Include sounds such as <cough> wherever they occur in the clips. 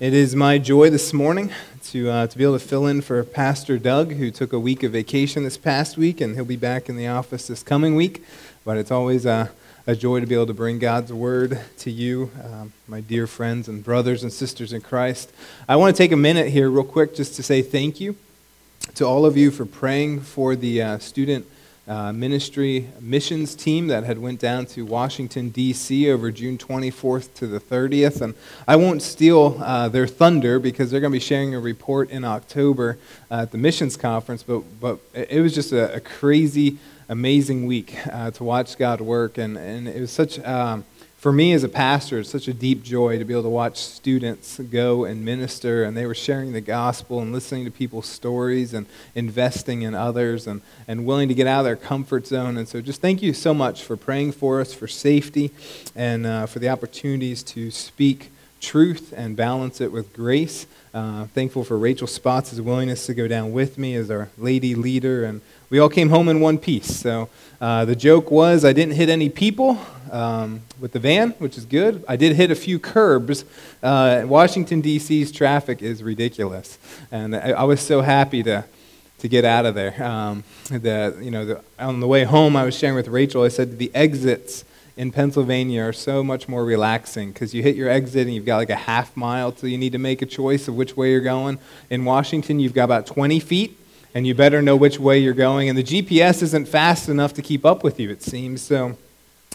It is my joy this morning to, uh, to be able to fill in for Pastor Doug, who took a week of vacation this past week, and he'll be back in the office this coming week. But it's always a, a joy to be able to bring God's word to you, um, my dear friends and brothers and sisters in Christ. I want to take a minute here, real quick, just to say thank you to all of you for praying for the uh, student uh, ministry missions team that had went down to Washington D.C. over June 24th to the 30th, and I won't steal uh, their thunder because they're going to be sharing a report in October uh, at the missions conference. But but it was just a, a crazy, amazing week uh, to watch God work, and and it was such. Um, for me as a pastor, it's such a deep joy to be able to watch students go and minister, and they were sharing the gospel and listening to people's stories and investing in others and, and willing to get out of their comfort zone. And so, just thank you so much for praying for us, for safety, and uh, for the opportunities to speak truth and balance it with grace. Uh, thankful for Rachel Spots' willingness to go down with me as our lady leader, and we all came home in one piece. So uh, the joke was I didn't hit any people um, with the van, which is good. I did hit a few curbs. Uh, Washington, D.C.'s traffic is ridiculous. And I, I, was so happy to, to get out of there. Um, the, you know, the, on the way home, I was sharing with Rachel, I said the exits in Pennsylvania are so much more relaxing because you hit your exit and you've got like a half mile till you need to make a choice of which way you're going. In Washington, you've got about 20 feet and you better know which way you're going. And the GPS isn't fast enough to keep up with you, it seems. So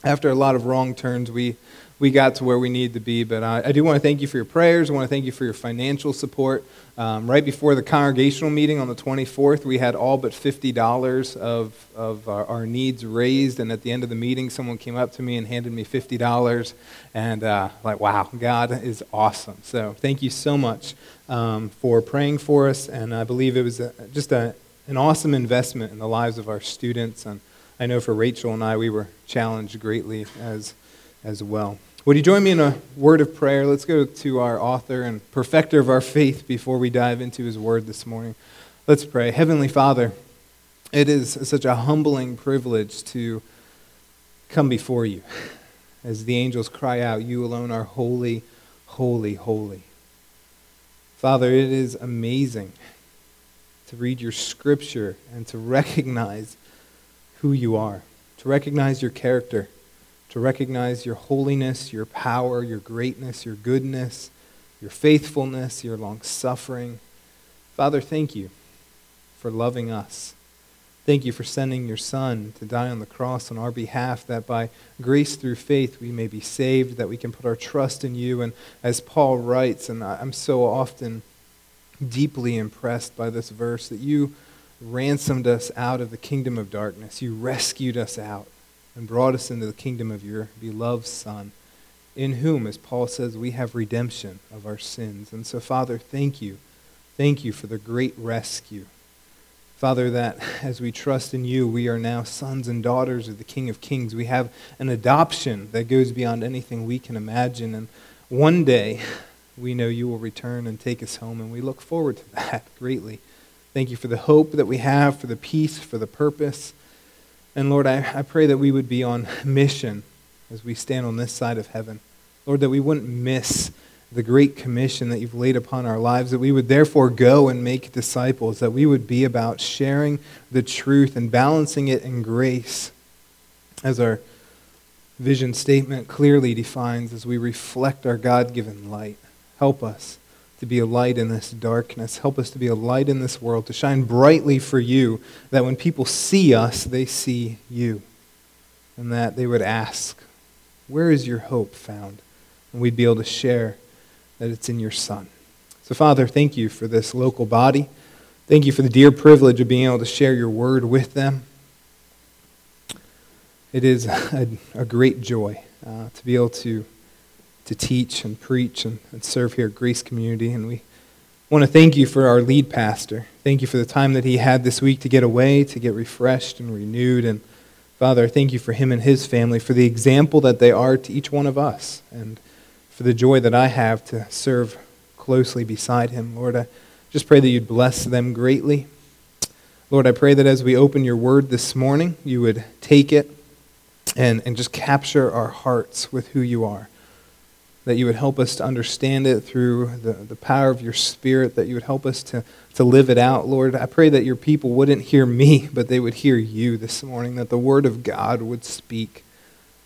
after a lot of wrong turns, we, we got to where we need to be. But uh, I do want to thank you for your prayers. I want to thank you for your financial support. Um, right before the congregational meeting on the 24th, we had all but $50 of, of our, our, needs raised. And at the end of the meeting, someone came up to me and handed me $50. And uh, like, wow, God is awesome. So thank you so much um, for praying for us. And I believe it was a, just a, an awesome investment in the lives of our students. And I know for Rachel and I, we were challenged greatly as, as well. Would you join me in a word of prayer? Let's go to our author and perfecter of our faith before we dive into his word this morning. Let's pray. Heavenly Father, it is such a humbling privilege to come before you. As the angels cry out, You alone are holy, holy, holy. Father, it is amazing to read your scripture and to recognize who you are, to recognize your character, to recognize your holiness, your power, your greatness, your goodness, your faithfulness, your long suffering. Father, thank you for loving us. Thank you for sending your Son to die on the cross on our behalf, that by grace through faith we may be saved, that we can put our trust in you. And as Paul writes, and I'm so often deeply impressed by this verse, that you ransomed us out of the kingdom of darkness. You rescued us out and brought us into the kingdom of your beloved Son, in whom, as Paul says, we have redemption of our sins. And so, Father, thank you. Thank you for the great rescue. Father, that as we trust in you, we are now sons and daughters of the King of Kings. We have an adoption that goes beyond anything we can imagine. And one day, we know you will return and take us home, and we look forward to that greatly. Thank you for the hope that we have, for the peace, for the purpose. And Lord, I, I pray that we would be on mission as we stand on this side of heaven. Lord, that we wouldn't miss the great commission that you've laid upon our lives, that we would therefore go and make disciples, that we would be about sharing the truth and balancing it in grace, as our vision statement clearly defines as we reflect our God given light. Help us to be a light in this darkness. Help us to be a light in this world, to shine brightly for you, that when people see us, they see you. And that they would ask, Where is your hope found? And we'd be able to share that it's in your Son. So, Father, thank you for this local body. Thank you for the dear privilege of being able to share your word with them. It is <laughs> a, a great joy uh, to be able to to teach and preach and, and serve here at Grace Community. And we want to thank you for our lead pastor. Thank you for the time that he had this week to get away, to get refreshed and renewed. And Father, thank you for him and his family, for the example that they are to each one of us, and for the joy that I have to serve closely beside him. Lord, I just pray that you'd bless them greatly. Lord, I pray that as we open your word this morning, you would take it and, and just capture our hearts with who you are. That you would help us to understand it through the, the power of your Spirit, that you would help us to, to live it out, Lord. I pray that your people wouldn't hear me, <laughs> but they would hear you this morning, that the Word of God would speak.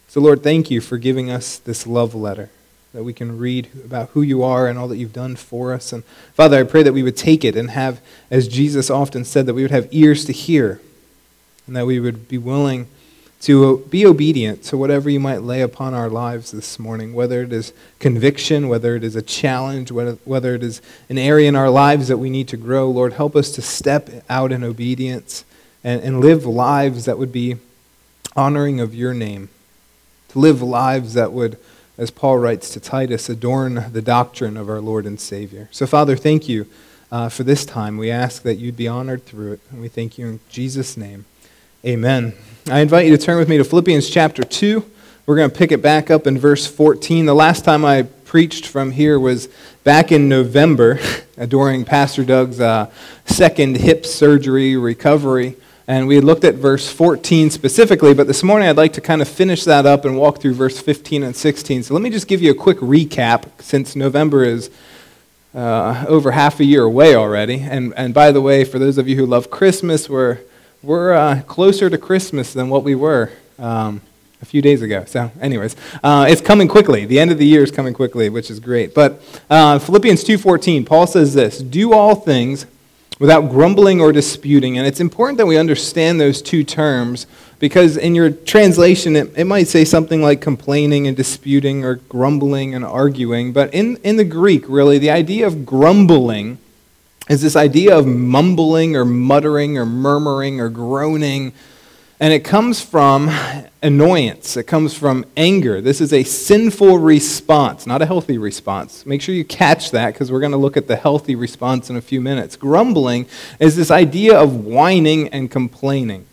So, Lord, thank you for giving us this love letter that we can read about who you are and all that you've done for us. And Father, I pray that we would take it and have, as Jesus often said, that we would have ears to hear and that we would be willing to be obedient to whatever you might lay upon our lives this morning, whether it is conviction, whether it is a challenge, whether, it is an area in our lives that we need to grow. Lord, help us to step out in obedience and, and live lives that would be honoring of your name, to live lives that would, as Paul writes to Titus, adorn the doctrine of our Lord and Savior. So, Father, thank you uh, for this time. We ask that you'd be honored through it, and we thank you in Jesus' name. Amen. I invite you to turn with me to Philippians chapter 2. We're going to pick it back up in verse 14. The last time I preached from here was back in November <laughs> during Pastor Doug's uh, second hip surgery recovery. And we looked at verse 14 specifically, but this morning I'd like to kind of finish that up and walk through verse 15 and 16. So let me just give you a quick recap since November is uh, over half a year away already. And, and by the way, for those of you who love Christmas, we're we're uh, closer to Christmas than what we were um, a few days ago. So, anyways, uh, it's coming quickly. The end of the year is coming quickly, which is great. But uh, Philippians 2:14, Paul says this: "Do all things without grumbling or disputing." And it's important that we understand those two terms because in your translation, it, it might say something like complaining and disputing or grumbling and arguing. But in, in the Greek, really, the idea of grumbling is this idea of mumbling or muttering or murmuring or groaning. And it comes from annoyance. It comes from anger. This is a sinful response, not a healthy response. Make sure you catch that because we're going to look at the healthy response in a few minutes. Grumbling is this idea of whining and complaining,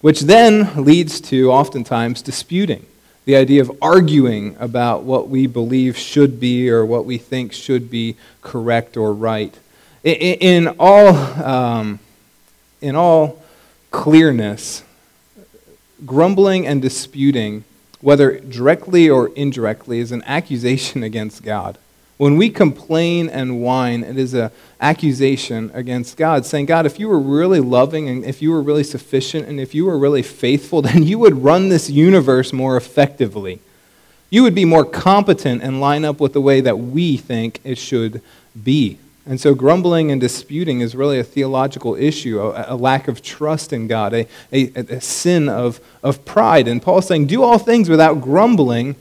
which then leads to oftentimes disputing. The idea of arguing about what we believe should be or what we think should be correct or right in all, um, in all clearness, grumbling and disputing, whether directly or indirectly, is an accusation <laughs> against God. When we complain and whine, it is an accusation against God, saying, God, if you were really loving and if you were really sufficient and if you were really faithful, <laughs> then you would run this universe more effectively. You would be more competent and line up with the way that we think it should be. And so, grumbling and disputing is really a theological issue, a, a lack of trust in God, a, a, a, sin of, of pride. And Paul's saying, do all things without grumbling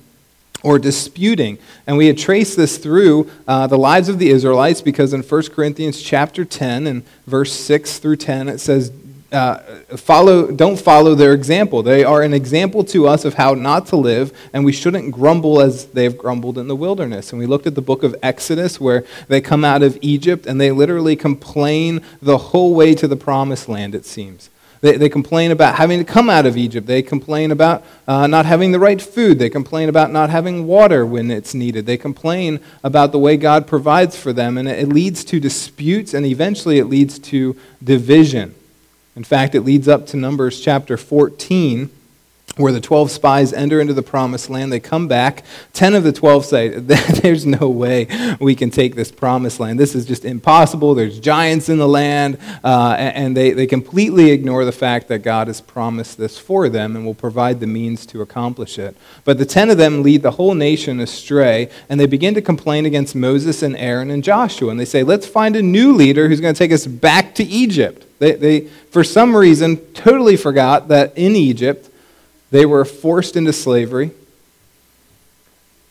or disputing. And we had traced this through uh, the lives of the Israelites because in 1 Corinthians chapter 10 and verse 6 through 10, it says, uh, follow, don't follow their example. They are an example to us of how not to live, and we shouldn't grumble as they've grumbled in the wilderness. And we looked at the book of Exodus where they come out of Egypt and they literally complain the whole way to the promised land, it seems. They, they complain about having to come out of Egypt. They complain about uh, not having the right food. They complain about not having water when it's needed. They complain about the way God provides for them, and it, it leads to disputes, and eventually it leads to division. In fact, it leads up to Numbers chapter 14, where the 12 spies enter into the promised land. They come back. 10 of the 12 say, <laughs> There's no way we can take this promised land. This is just impossible. There's giants in the land. Uh, and they, they completely ignore the fact that God has promised this for them and will provide the means to accomplish it. But the 10 of them lead the whole nation astray, and they begin to complain against Moses and Aaron and Joshua. And they say, Let's find a new leader who's going to take us back to Egypt. They, they, for some reason, totally forgot that in Egypt, they were forced into slavery.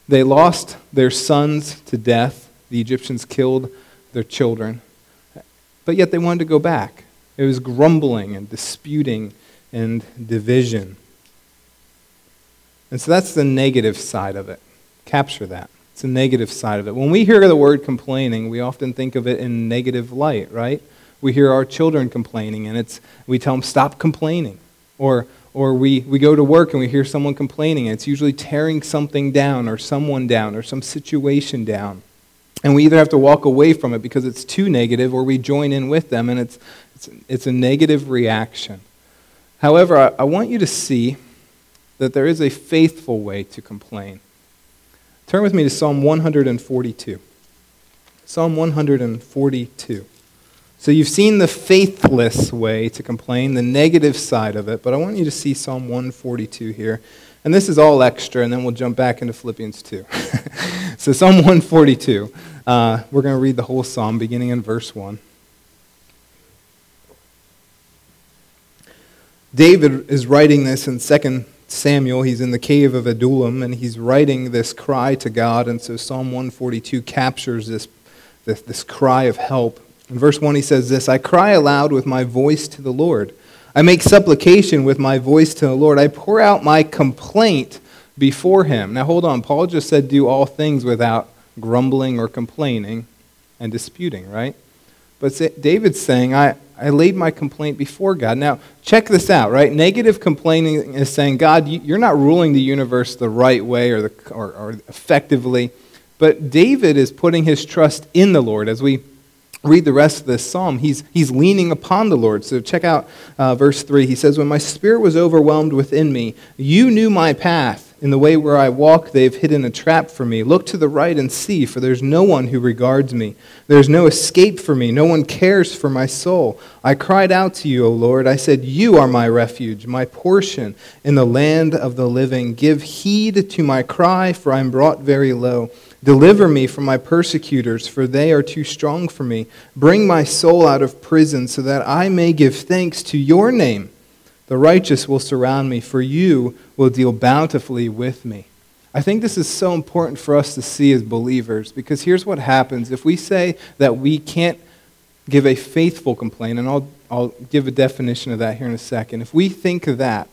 They lost their sons to death. The Egyptians killed their children. But yet they wanted to go back. It was grumbling and disputing and division. And so that's the negative side of it. Capture that. It's a negative side of it. When we hear the word complaining, we often think of it in negative light, right? we hear our children complaining and it's, we tell them, stop complaining. Or, or we, we go to work and we hear someone complaining and it's usually tearing something down or someone down or some situation down. And we either have to walk away from it because it's too negative or we join in with them and it's, it's, it's a negative reaction. However, I, I want you to see that there is a faithful way to complain. Turn with me to Psalm 142. Psalm 142. So you've seen the faithless way to complain, the negative side of it, but I want you to see Psalm 142 here. And this is all extra, and then we'll jump back into Philippians 2. <laughs> so, Psalm 142. Uh, we're going to read the whole psalm beginning in verse 1. David is writing this in 2 Samuel. He's in the cave of Adullam, and he's writing this cry to God. And so Psalm 142 captures this, this, this cry of help. In verse 1, he says this I cry aloud with my voice to the Lord. I make supplication with my voice to the Lord. I pour out my complaint before him. Now, hold on. Paul just said, do all things without grumbling or complaining and disputing, right? But David's saying, I, I laid my complaint before God. Now, check this out, right? Negative complaining is saying, God, you're not ruling the universe the right way or, the, or, or effectively. But David is putting his trust in the Lord. As we read the rest of this psalm, he's, he's leaning upon the Lord. So check out uh, verse 3. He says, When my spirit was overwhelmed within me, you knew my path. In the way where I walk, they have hidden a trap for me. Look to the right and see, for there's no one who regards me. There's no escape for me. No one cares for my soul. I cried out to you, O Lord. I said, You are my refuge, my portion in the land of the living. Give heed to my cry, for I am brought very low. Deliver me from my persecutors, for they are too strong for me. Bring my soul out of prison, so that I may give thanks to your name. The righteous will surround me, for you will deal bountifully with me. I think this is so important for us to see as believers because here's what happens. If we say that we can't give a faithful complaint, and I'll, I'll give a definition of that here in a second. If we think of that,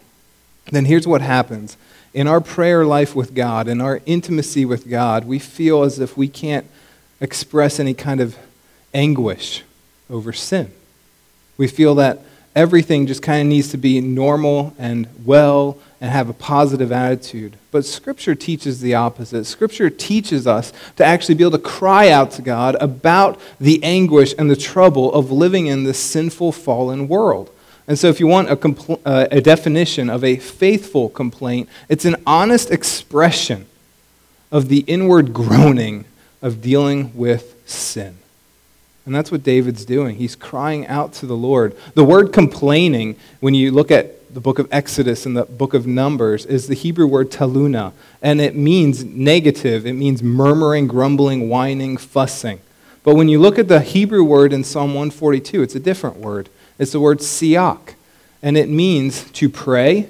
then here's what happens. In our prayer life with God, in our intimacy with God, we feel as if we can't express any kind of anguish over sin. We feel that everything just kind of needs to be normal and well and have a positive attitude. But Scripture teaches the opposite. Scripture teaches us to actually be able to cry out to God about the anguish and the trouble of living in this sinful, fallen world. And so, if you want a, compl- uh, a definition of a faithful complaint, it's an honest expression of the inward groaning of dealing with sin. And that's what David's doing. He's crying out to the Lord. The word complaining, when you look at the book of Exodus and the book of Numbers, is the Hebrew word taluna. And it means negative, it means murmuring, grumbling, whining, fussing. But when you look at the Hebrew word in Psalm 142, it's a different word. It's the word siach. And it means to pray,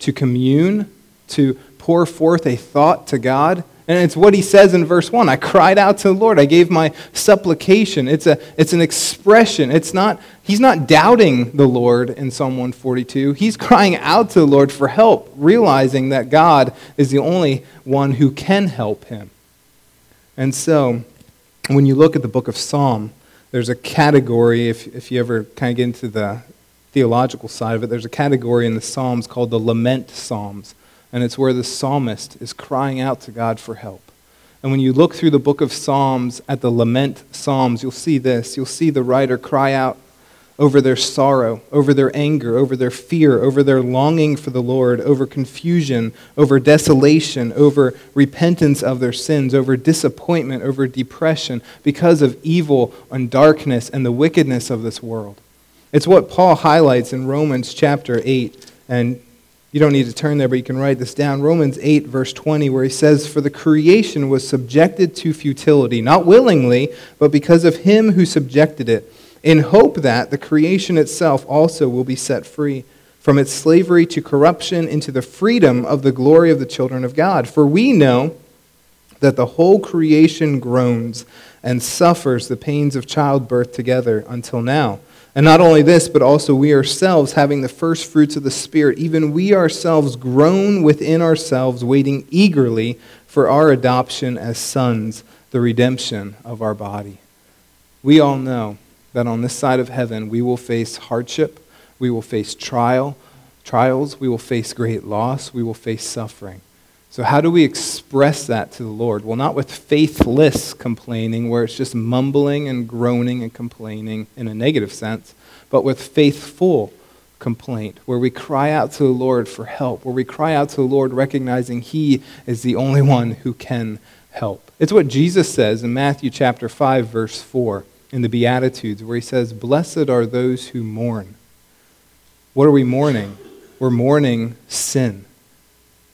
to commune, to pour forth a thought to God. And it's what he says in verse 1. I cried out to the Lord. I gave my supplication. It's, a, it's an expression. It's not, he's not doubting the Lord in Psalm 142. He's crying out to the Lord for help, realizing that God is the only one who can help him. And so, when you look at the book of Psalm, there's a category, if, if you ever kind of get into the theological side of it, there's a category in the Psalms called the lament Psalms and it's where the psalmist is crying out to God for help. And when you look through the book of Psalms at the lament Psalms, you'll see this. You'll see the writer cry out over their sorrow, over their anger, over their fear, over their longing for the Lord, over confusion, over desolation, over repentance of their sins, over disappointment, over depression, because of evil and darkness and the wickedness of this world. It's what Paul highlights in Romans chapter 8. And you don't need to turn there, but you can write this down. Romans 8, verse 20, where he says, For the creation was subjected to futility, not willingly, but because of him who subjected it, in hope that the creation itself also will be set free from its slavery to corruption into the freedom of the glory of the children of God. For we know that the whole creation groans and suffers the pains of childbirth together until now. And not only this, but also we ourselves, having the first fruits of the Spirit, even we ourselves groan within ourselves, waiting eagerly for our adoption as sons, the redemption of our body. We all know that on this side of heaven we will face hardship, we will face trial, trials, we will face great loss, we will face suffering. So, how do we express that to the Lord? Well, not with faithless complaining, where it's just mumbling and groaning and complaining in a negative sense, but with faithful complaint, where we cry out to the Lord for help, where we cry out to the Lord recognizing He is the only one who can help. It's what Jesus says in Matthew chapter 5 verse 4 in the Beatitudes where he says, "Blessed are those who mourn." What are we mourning? We're mourning sin.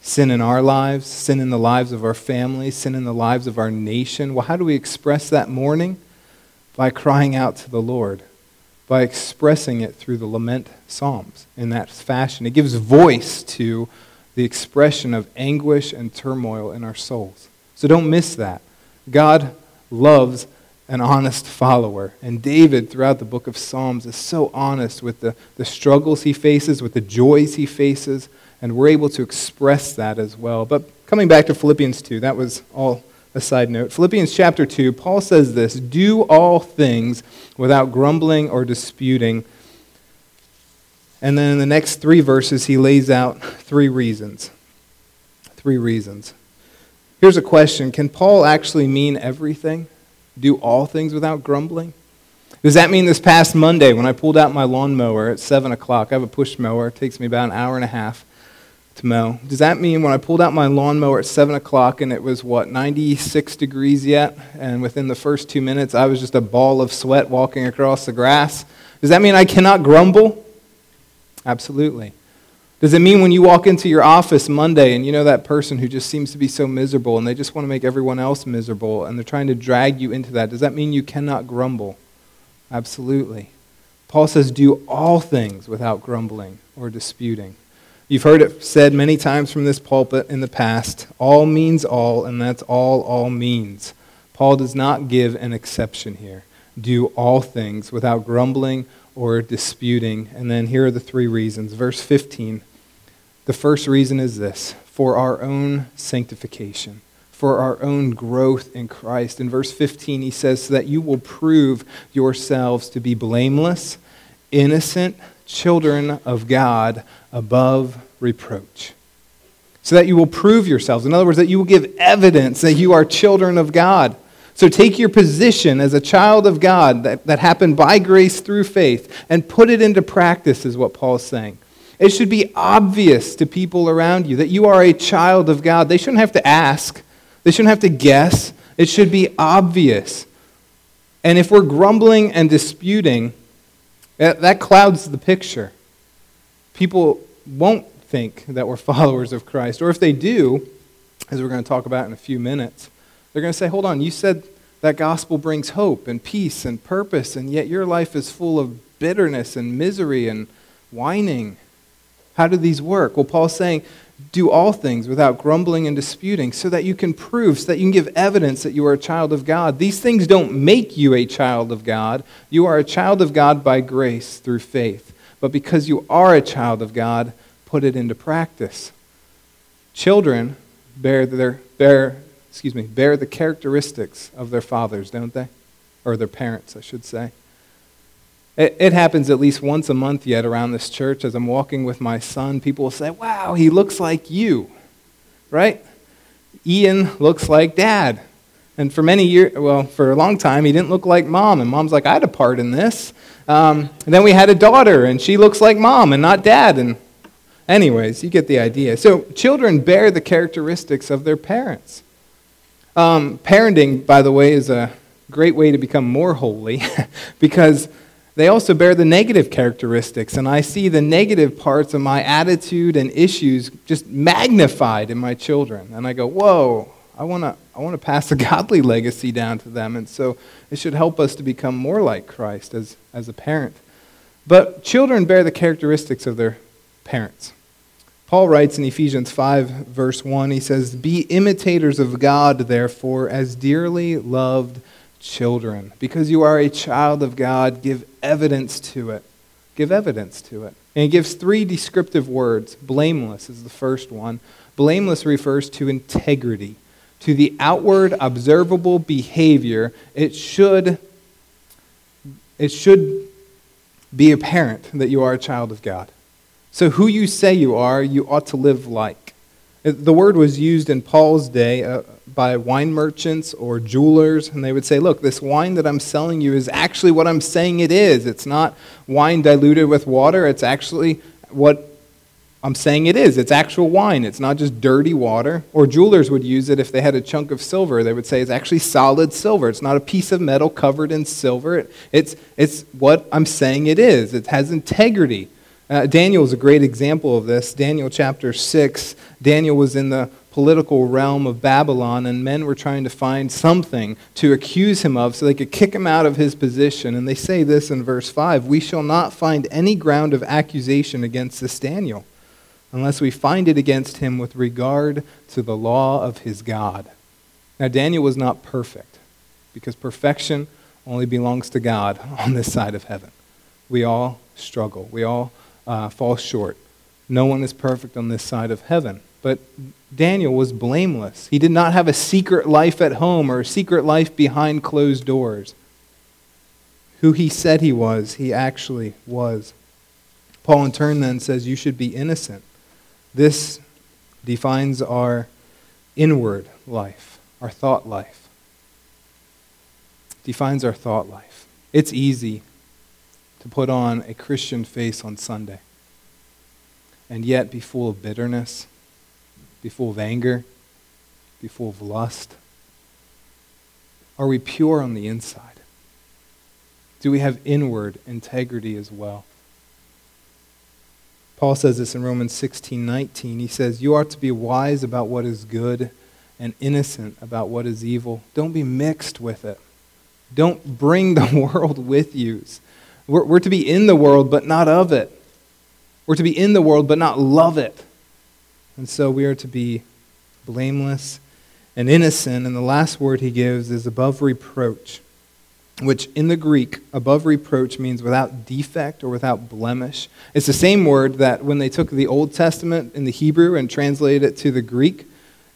Sin in our lives, sin in the lives of our families, sin in the lives of our nation. Well, how do we express that mourning? By crying out to the Lord, by expressing it through the lament psalms in that fashion. It gives voice to the expression of anguish and turmoil in our souls. So don't miss that. God loves an honest follower. And David, throughout the book of Psalms, is so honest with the, the struggles he faces, with the joys he faces, and we're able to express that as well. But coming back to Philippians 2, that was all a side note. Philippians chapter 2, Paul says this Do all things without grumbling or disputing. And then in the next three verses, he lays out three reasons. Three reasons. Here's a question Can Paul actually mean everything? Do all things without grumbling? Does that mean this past Monday when I pulled out my lawnmower at 7 o'clock? I have a push mower, it takes me about an hour and a half to mow. Does that mean when I pulled out my lawnmower at 7 o'clock and it was, what, 96 degrees yet? And within the first two minutes, I was just a ball of sweat walking across the grass? Does that mean I cannot grumble? Absolutely. Does it mean when you walk into your office Monday and you know that person who just seems to be so miserable and they just want to make everyone else miserable and they're trying to drag you into that? Does that mean you cannot grumble? Absolutely. Paul says, do all things without grumbling or disputing. You've heard it said many times from this pulpit in the past all means all, and that's all all means. Paul does not give an exception here. Do all things without grumbling or disputing. And then here are the three reasons. Verse 15. The first reason is this for our own sanctification, for our own growth in Christ. In verse 15, he says, so that you will prove yourselves to be blameless, innocent children of God above reproach. So that you will prove yourselves. In other words, that you will give evidence that you are children of God. So take your position as a child of God that, that happened by grace through faith and put it into practice, is what Paul's saying. It should be obvious to people around you that you are a child of God. They shouldn't have to ask, they shouldn't have to guess. It should be obvious. And if we're grumbling and disputing, that clouds the picture. People won't think that we're <laughs> followers of Christ. Or if they do, as we're going to talk about in a few minutes, they're going to say, hold on, you said that gospel brings hope and peace and purpose, and yet your life is full of bitterness and misery and whining. How do these work? Well, Paul's saying, do all things without grumbling and disputing so that you can prove, so that you can give evidence that you are a child of God. These things don't make you a child of God. You are a child of God by grace through faith. But because you are a child of God, put it into practice. Children bear, their, bear excuse me, bear the characteristics of their fathers, don't they? Or their parents, I should say. It, it, happens at least once a month yet around this church. As I'm walking with my son, people will say, Wow, he looks like you, right? Ian looks like dad. And for many years, well, for a long time, he didn't look like mom. And mom's like, I had a part in this. Um, and then we had a daughter, and she looks like mom and not dad. And, anyways, you get the idea. So, children bear the characteristics of their parents. Um, parenting, by the way, is a great way to become more holy <laughs> because they also bear the negative characteristics. And I see the negative parts of my attitude and issues just magnified in my children. And I go, whoa, I want to I wanna pass a <laughs> godly legacy down to them. And so it should help us to become more like Christ as, as a parent. But children bear the characteristics of their parents. Paul writes in Ephesians 5, verse 1, he says, Be imitators of God, therefore, as dearly loved children. Because you are a child of God, give evidence to it. Give evidence to it. And he gives three descriptive words. Blameless is the first one. Blameless refers to integrity, to the outward observable behavior. It should, it should be apparent that you are a child of God. So, who you say you are, you ought to live like. The word was used in Paul's day uh, by wine merchants or jewelers, and they would say, Look, this wine that I'm selling you is actually what I'm saying it is. It's not wine diluted with water, it's actually what I'm saying it is. It's actual wine. It's not just dirty water. Or jewelers would use it if they had a chunk of silver. They would say it's actually solid silver. It's not a piece of metal covered in silver. It, it's, it's what I'm saying it is. It has integrity. Uh, Daniel is a great example of this. Daniel chapter 6. Daniel was in the political realm of Babylon, and men were trying to find something to accuse him of so they could kick him out of his position. And they say this in verse 5 We shall not find any ground of accusation against this Daniel unless we find it against him with regard to the law of his God. Now, Daniel was not perfect because perfection only belongs to God on this side of heaven. We all struggle, we all uh, fall short. No one is perfect on this side of heaven. But Daniel was blameless. He did not have a secret life at home or a secret life behind closed doors. Who he said he was, he actually was. Paul, in turn, then says, You should be innocent. This defines our inward life, our thought life. Defines our thought life. It's easy to put on a Christian face on Sunday and yet be full of bitterness, be full of anger, be full of lust. Are we pure on the inside? Do we have inward integrity as well? Paul says this in Romans 16 19. He says, You are to be wise about what is good and innocent about what is evil. Don't be mixed with it. Don't bring the <laughs> world with you. We're, we're to be in the world, but not of it. We're to be in the world, but not love it. And so we are to be blameless and innocent. And the last word he gives is above reproach which in the Greek, above reproach means without defect or without blemish. It's the same word that when they took the Old Testament in the Hebrew and translated it to the Greek,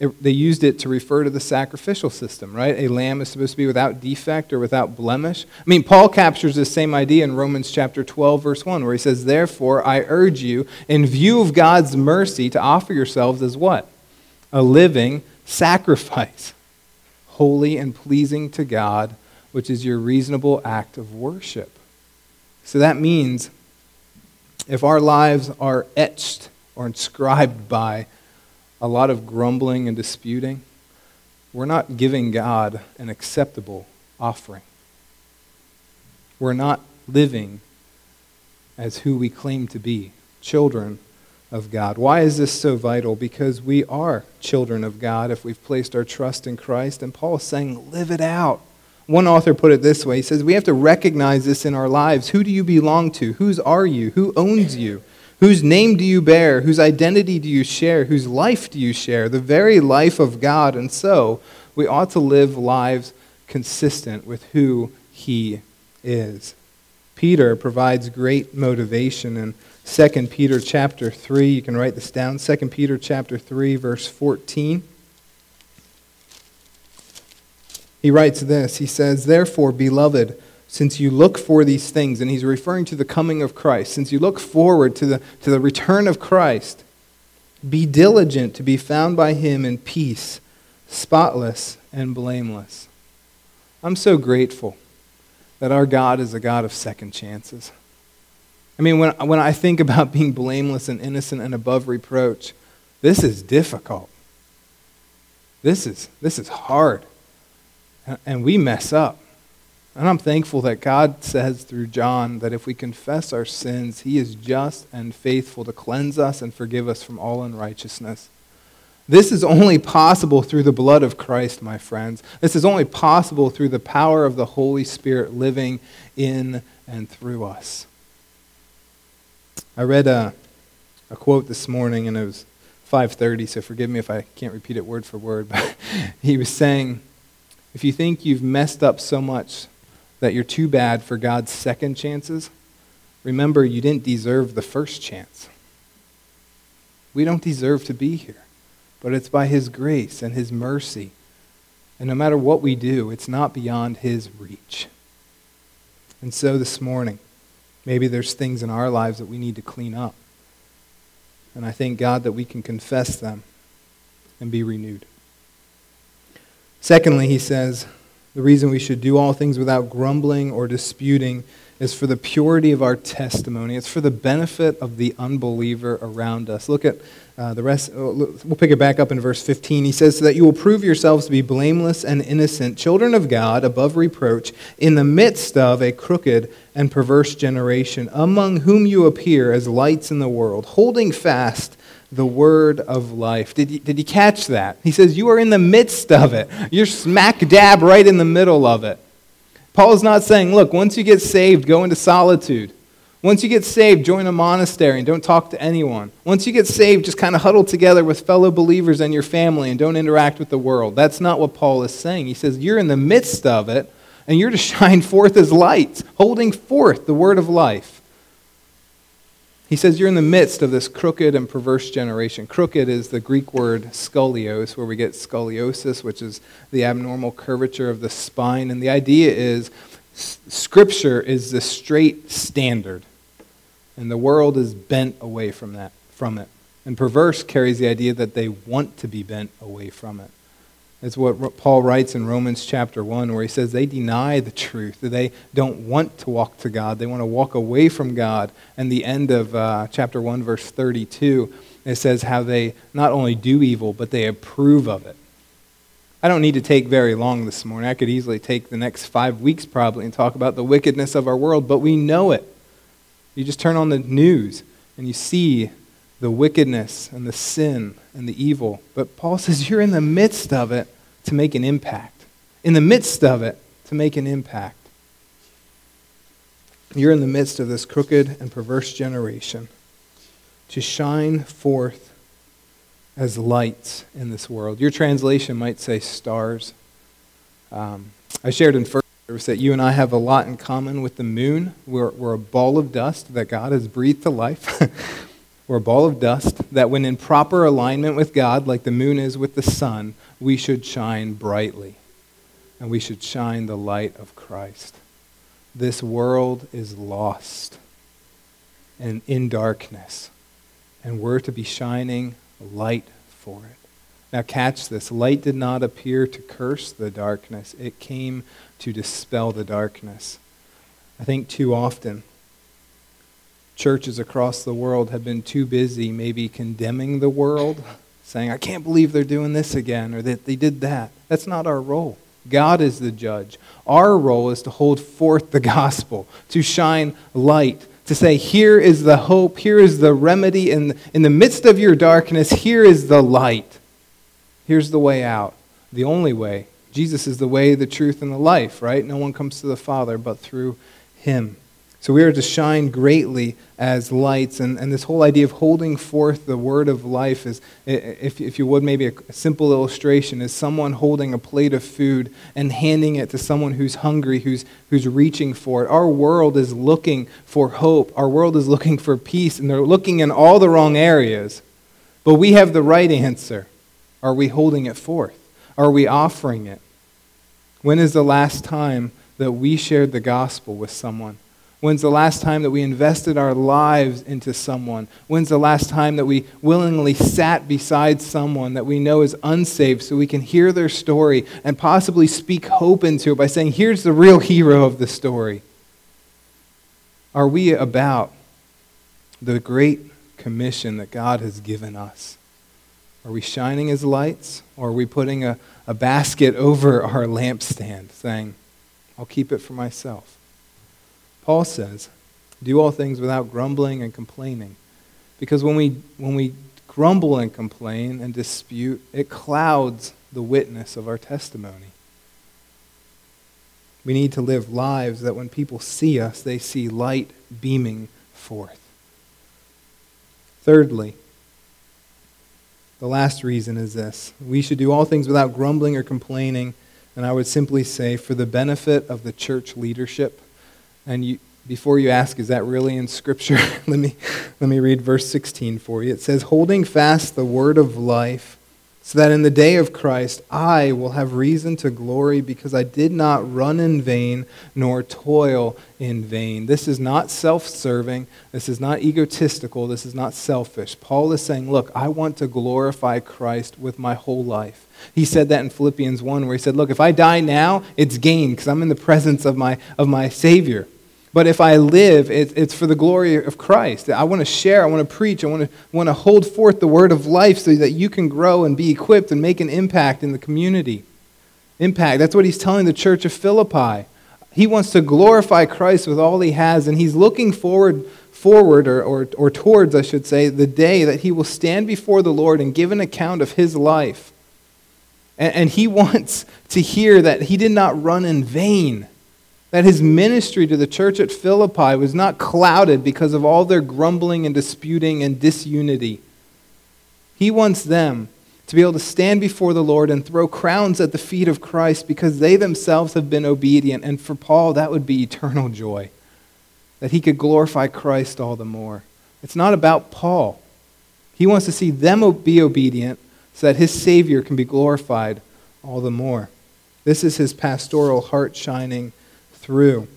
it, they used it to refer to the sacrificial system, right? A lamb is supposed to be without defect or without blemish. I mean, Paul captures this same idea in Romans chapter 12, verse 1, where he says, Therefore, I urge you, in view of God's mercy, to offer yourselves as what? A living sacrifice, holy and pleasing to God which is your reasonable act of worship. So that means if our lives are etched or inscribed by a lot of grumbling and disputing, we're not giving God an acceptable offering. We're not living as who we claim to be, children of God. Why is this so vital? Because we are children of God if we've placed our trust in Christ. And Paul is saying, live it out. One author put it this way He says, We have to recognize this in our lives. Who do you belong to? Whose are you? Who owns you? Whose name do you bear? Whose identity do you share? Whose life do you share? The very life of God. And so, we ought to live lives consistent with who He is. Peter provides great motivation in 2 Peter chapter 3. You can write this down. 2 Peter chapter 3, verse 14. He writes this He says, Therefore, beloved, since you look for these things, and he's referring to the coming of Christ, since you look forward to the, to the return of Christ, be diligent to be found by him in peace, spotless and blameless. I'm so grateful that our God is a God of second chances. I mean, when, when I think about <laughs> being blameless and innocent and above reproach, this is difficult. This is, this is hard and we mess up. And I'm thankful that God says through John that if we confess our sins, he is just and faithful to cleanse us and forgive us from all unrighteousness. This is only possible through the blood of Christ, my friends. This is only possible through the power of the Holy Spirit living in and through us. I read a, a quote this morning, and it was 5.30, so forgive me if I can't repeat it word for word, <laughs> but he was saying, if you think you've messed up so much that you're too bad for God's second chances, remember you didn't deserve the first chance. We don't deserve to be here, but it's by His grace and His mercy. And no matter what we do, it's not beyond His reach. And so this morning, maybe there's things in our lives that we need to clean up. And I thank God that we can confess them and be renewed. Secondly, he says, the reason we should do all things without grumbling or disputing is for the purity of our testimony. It's for the benefit of the unbeliever around us. Look at uh, the rest. Uh, we'll pick it back up in verse 15. He says, So that you will prove yourselves to be blameless and innocent, children of God, above reproach, in the midst of a crooked and perverse generation, among whom you appear as lights in the world, holding fast the word of life. Did you, did you catch that? He says, You are in the midst of it. You're smack dab right in the middle of it. Paul is not saying, Look, once you get saved, go into solitude. Once you get saved, join a monastery and don't talk to anyone. Once you get saved, just kind of huddle together with fellow believers and your family and don't interact with the world. That's not what Paul is saying. He says, You're in the midst of it and you're to <laughs> shine forth as lights, holding forth the word of life. He says, You're in the midst of this crooked and perverse generation. Crooked is the Greek word scolios, where we get scoliosis, which is the abnormal curvature of the spine. And the idea is Scripture is the straight standard, and the world is bent away from that, from it. And perverse carries the idea that they want to be bent away from it. It's what Paul writes in Romans chapter 1, where he says they deny the truth. They don't want to walk to God. They want to walk away from God. And the end of uh, chapter 1, verse 32, it says how they not only do evil, but they approve of it. I don't need to take very long this morning. I could easily take the next five weeks probably and talk about the wickedness of our world, but we know it. You just turn on the news and you see the wickedness and the sin and the evil. But Paul says you're in the midst of it to make an impact. In the midst of it to make an impact. You're in the midst of this crooked and perverse generation to shine forth as lights in this world. Your translation might say stars. Um, I shared in first service that you and I have a lot in common with the moon. We're, we're a ball of dust that God has breathed to life. <laughs> We're a ball of dust that, when in proper alignment with God, like the moon is with the sun, we should shine brightly. And we should shine the light of Christ. This world is lost and in darkness, and we're to be shining light for it. Now, catch this light did not appear to curse the darkness, it came to dispel the darkness. I think too often churches across the world have been too busy maybe condemning the world, saying, I can't believe they're doing this again or that they did that. That's not our role. God is the judge. Our role is to hold forth the gospel, to shine light, to say, Here is the hope, here is the remedy. In, in the midst of your darkness, here is the light. Here's the way out, the only way. Jesus is the way, the truth, and the life, right? No one comes to the Father but through him. So we are to shine greatly as lights. And, and this whole idea of holding forth the word of life is, if, if you would, maybe a, simple illustration is someone holding a plate of food and handing it to someone who's hungry, who's, who's reaching for it. Our world is looking for hope. Our world is looking for peace, and they're looking in all the wrong areas. But we have the right answer. Are we holding it forth? Are we offering it? When is the last time that we shared the gospel with someone? When's the last time that we invested our lives into someone? When's the last time that we willingly sat beside someone that we know is unsaved so we can hear their story and possibly speak hope into it by saying, here's the real hero of the story? Are we about the great commission that God has given us? Are we shining as lights or are we putting a, a basket over our lampstand saying, I'll keep it for myself? Paul says, do all things without grumbling and complaining. Because when we, when we grumble and complain and dispute, it clouds the witness of our testimony. We need to live lives that when people see us, they see light beaming forth. Thirdly, the last reason is this we should do all things without grumbling or complaining, and I would simply say for the benefit of the church leadership and you, before you ask, is that really in Scripture? <laughs> let, me, let me read verse 16 for you. It says, Holding fast the word of life so that in the day of Christ I will have reason to glory because I did not run in vain nor toil in vain. This is not self serving. This is not egotistical. This is not selfish. Paul is saying, Look, I want to glorify Christ with my whole life. He said that in Philippians 1, where he said, Look, if I die now, it's gain because I'm in the presence of my, of my Savior. But if I live, it, it's for the glory of Christ. I want to share, I want to preach, I want to, want to hold forth the word of life so that you can grow and be equipped and make an impact in the community. Impact. That's what he's telling the church of Philippi. He wants to glorify Christ with all he has, and he's looking forward, forward or, or, or towards, I should say, the day that he will stand before the Lord and give an account of his life. And, and he <laughs> wants to hear that he did not run in vain that his ministry to the church at Philippi was not clouded because of all their grumbling and disputing and disunity. He wants them to be able to stand before the Lord and throw crowns at the feet of Christ because they themselves have been obedient. And for Paul, that would be eternal joy, that he could glorify Christ all the more. It's not about Paul. He wants to see them be obedient so that his Savior can be glorified all the more. This is his pastoral heart shining through.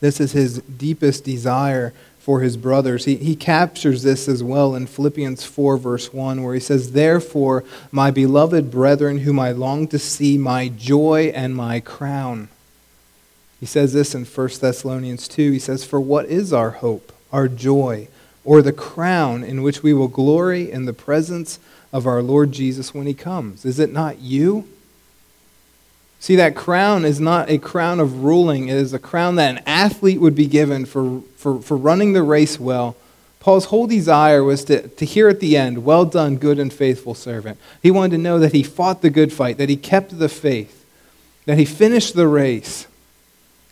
This is his deepest desire for his brothers. He, he captures this as well in Philippians 4, verse 1, where he says, Therefore, my beloved brethren, whom I long to see, my joy and my crown. He says this in 1 Thessalonians 2. He says, For what is our hope, our joy, or the crown in which we will glory in the presence of our Lord Jesus when he comes? Is it not you? See, that crown is not a crown of ruling, it is a crown that an athlete would be given for, for, for running the race well. Paul's whole desire was to, to hear at the end, Well done, good and faithful servant. He wanted to know that he fought the good fight, that he kept the faith, that he finished the race.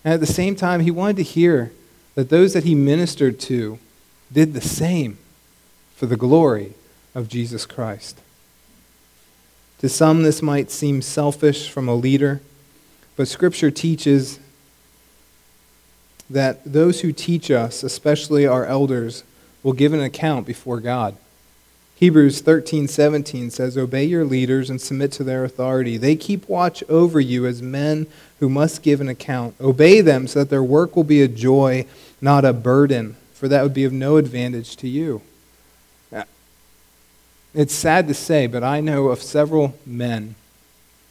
And at the same time, he wanted to hear that those that he ministered to did the same for the glory of Jesus Christ. To some, this might seem selfish from a leader, but Scripture teaches that those who teach us, especially our elders, will give an account before God. Hebrews 13:17 says, "Obey your leaders and submit to their authority. They keep watch over you as men who must give an account. Obey them so that their work will be a joy, not a burden, for that would be of no advantage to you." It's sad to say, but I know of several men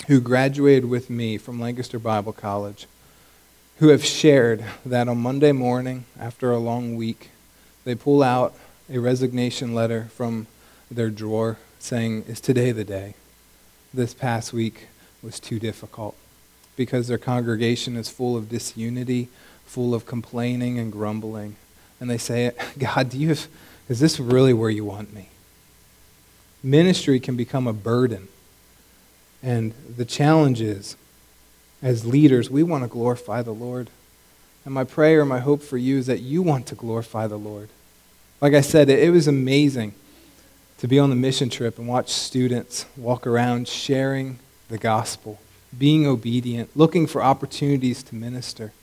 who graduated with me from Lancaster Bible College who have shared that on Monday morning, after a long week, they pull out a resignation letter from their drawer saying, Is today the day? This past week was too difficult because their congregation is full of disunity, full of complaining and grumbling. And they say, God, do you have, is this really where you want me? Ministry can become a burden. And the challenge is, as leaders, we want to glorify the Lord. And my prayer, and my hope for you is that you want to glorify the Lord. Like I said, it, was amazing to be on the mission trip and watch students walk around sharing the gospel, being obedient, looking for opportunities to minister.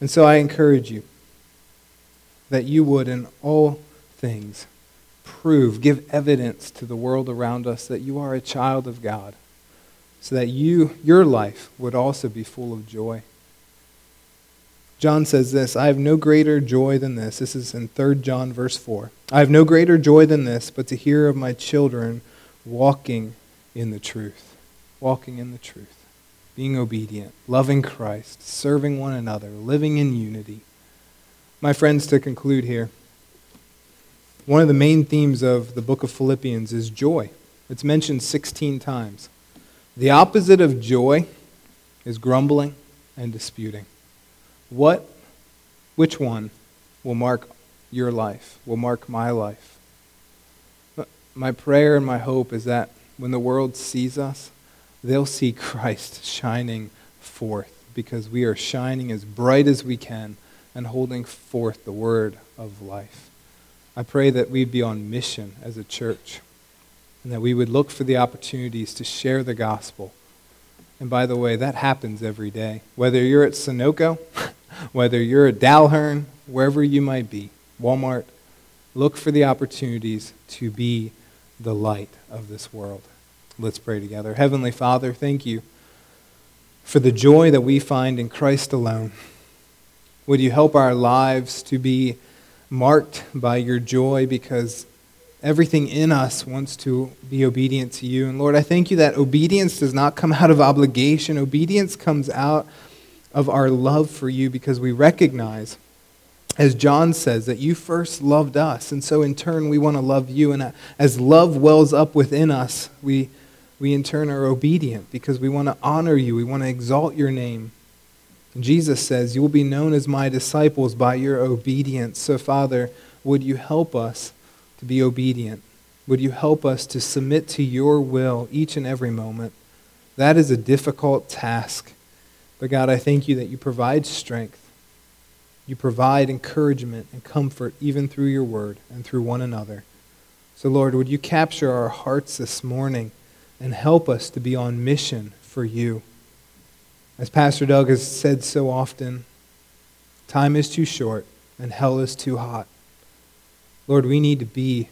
And so I encourage you that you would, in all things, prove, give evidence to the world around us that you are a child of God, so that you, your life would also be full of joy. John says this I have no greater joy than this. This is in 3 John, verse 4. I have no greater joy than this, but to hear of my children walking in the truth. Walking in the truth. Being obedient, loving Christ, serving one another, living in unity. My friends, to conclude here, one of the main themes of the book of Philippians is joy. It's mentioned 16 times. The opposite of joy is grumbling and disputing. What, which one will mark your life, will mark my life? My prayer and my hope is that when the world sees us, they'll see <laughs> Christ shining forth because we are shining as bright as we can and holding forth the word of life. I pray that we'd be on mission as a church and that we would look for the opportunities to share the gospel. And by the way, that happens every day. Whether you're at Sunoco, <laughs> whether you're at Dalhern, wherever you might be, Walmart, look for the opportunities to be the light of this world. Let's pray together. Heavenly Father, thank you for the joy that we find in Christ alone. Would you help our lives to be marked by your joy because everything in us wants to be obedient to you. And Lord, I thank you that obedience does not come out of obligation. Obedience comes out of our love for you because we recognize, as John says, that you first loved us. And so in turn, we want to love you. And as love wells up within us, we, we in turn are obedient because we want to honor you. We want to exalt your name. Jesus says, You will be known as my disciples by your obedience. So, Father, would you help us to be obedient? Would you help us to submit to your will each and every moment? That is a difficult task. But God, I thank you that you provide strength. You provide encouragement and comfort even through your word and through one another. So, Lord, would you capture our hearts this morning and help us to be on mission for you? As Pastor Doug has said so often, time is too short and hell is too hot. Lord, we need to be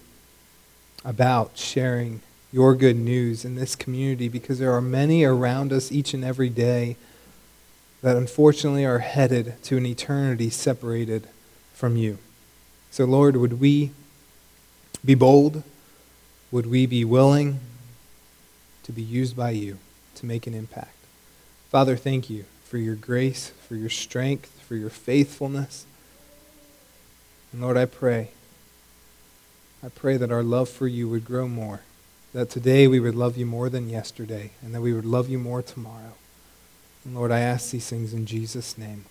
about sharing your good news in this community because there are many around us each and every day that unfortunately are headed to an eternity separated from you. So, Lord, would we be bold? Would we be willing to be used by you to make an impact? Father, thank you for your grace, for your strength, for your faithfulness. And Lord, I pray, I pray that our love for you would grow more, that today we would love you more than yesterday, and that we would love you more tomorrow. And Lord, I ask these things in Jesus' name.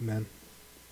Amen.